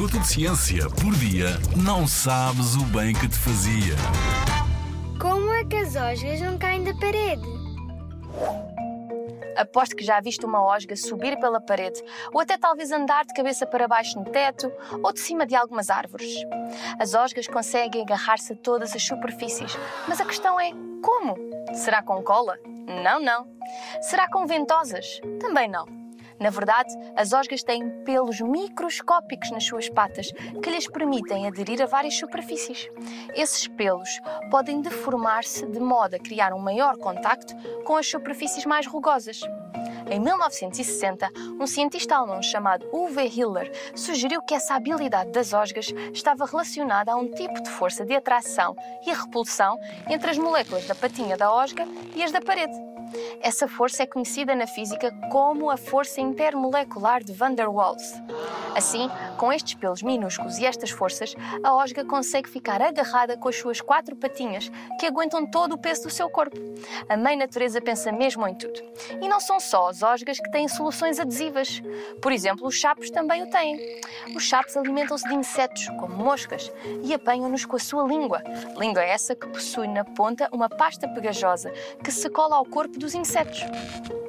minuto de ciência por dia, não sabes o bem que te fazia. Como é que as osgas não caem da parede? Aposto que já viste uma osga subir pela parede, ou até talvez andar de cabeça para baixo no teto, ou de cima de algumas árvores. As osgas conseguem agarrar-se a todas as superfícies, mas a questão é como? Será com cola? Não, não. Será com ventosas? Também não. Na verdade, as osgas têm pelos microscópicos nas suas patas que lhes permitem aderir a várias superfícies. Esses pelos podem deformar-se de modo a criar um maior contacto com as superfícies mais rugosas. Em 1960, um cientista alemão chamado Uwe Hiller sugeriu que essa habilidade das osgas estava relacionada a um tipo de força de atração e repulsão entre as moléculas da patinha da osga e as da parede. Essa força é conhecida na física como a força intermolecular de van der Waals. Assim, com estes pelos minúsculos e estas forças, a osga consegue ficar agarrada com as suas quatro patinhas que aguentam todo o peso do seu corpo. A mãe natureza pensa mesmo em tudo. E não são só as osgas que têm soluções adesivas. Por exemplo, os sapos também o têm. Os sapos alimentam-se de insetos, como moscas, e apanham-nos com a sua língua. Língua essa que possui na ponta uma pasta pegajosa que se cola ao corpo dos insetos.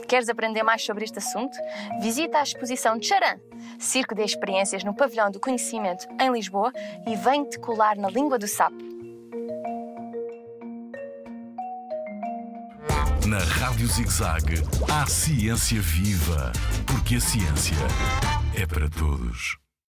Queres aprender mais sobre este assunto? Visita a exposição Tcharam, Circo de Experiências no Pavilhão do Conhecimento, em Lisboa, e vem-te colar na língua do sapo. Na Rádio ZigZag, há ciência viva, porque a ciência é para todos.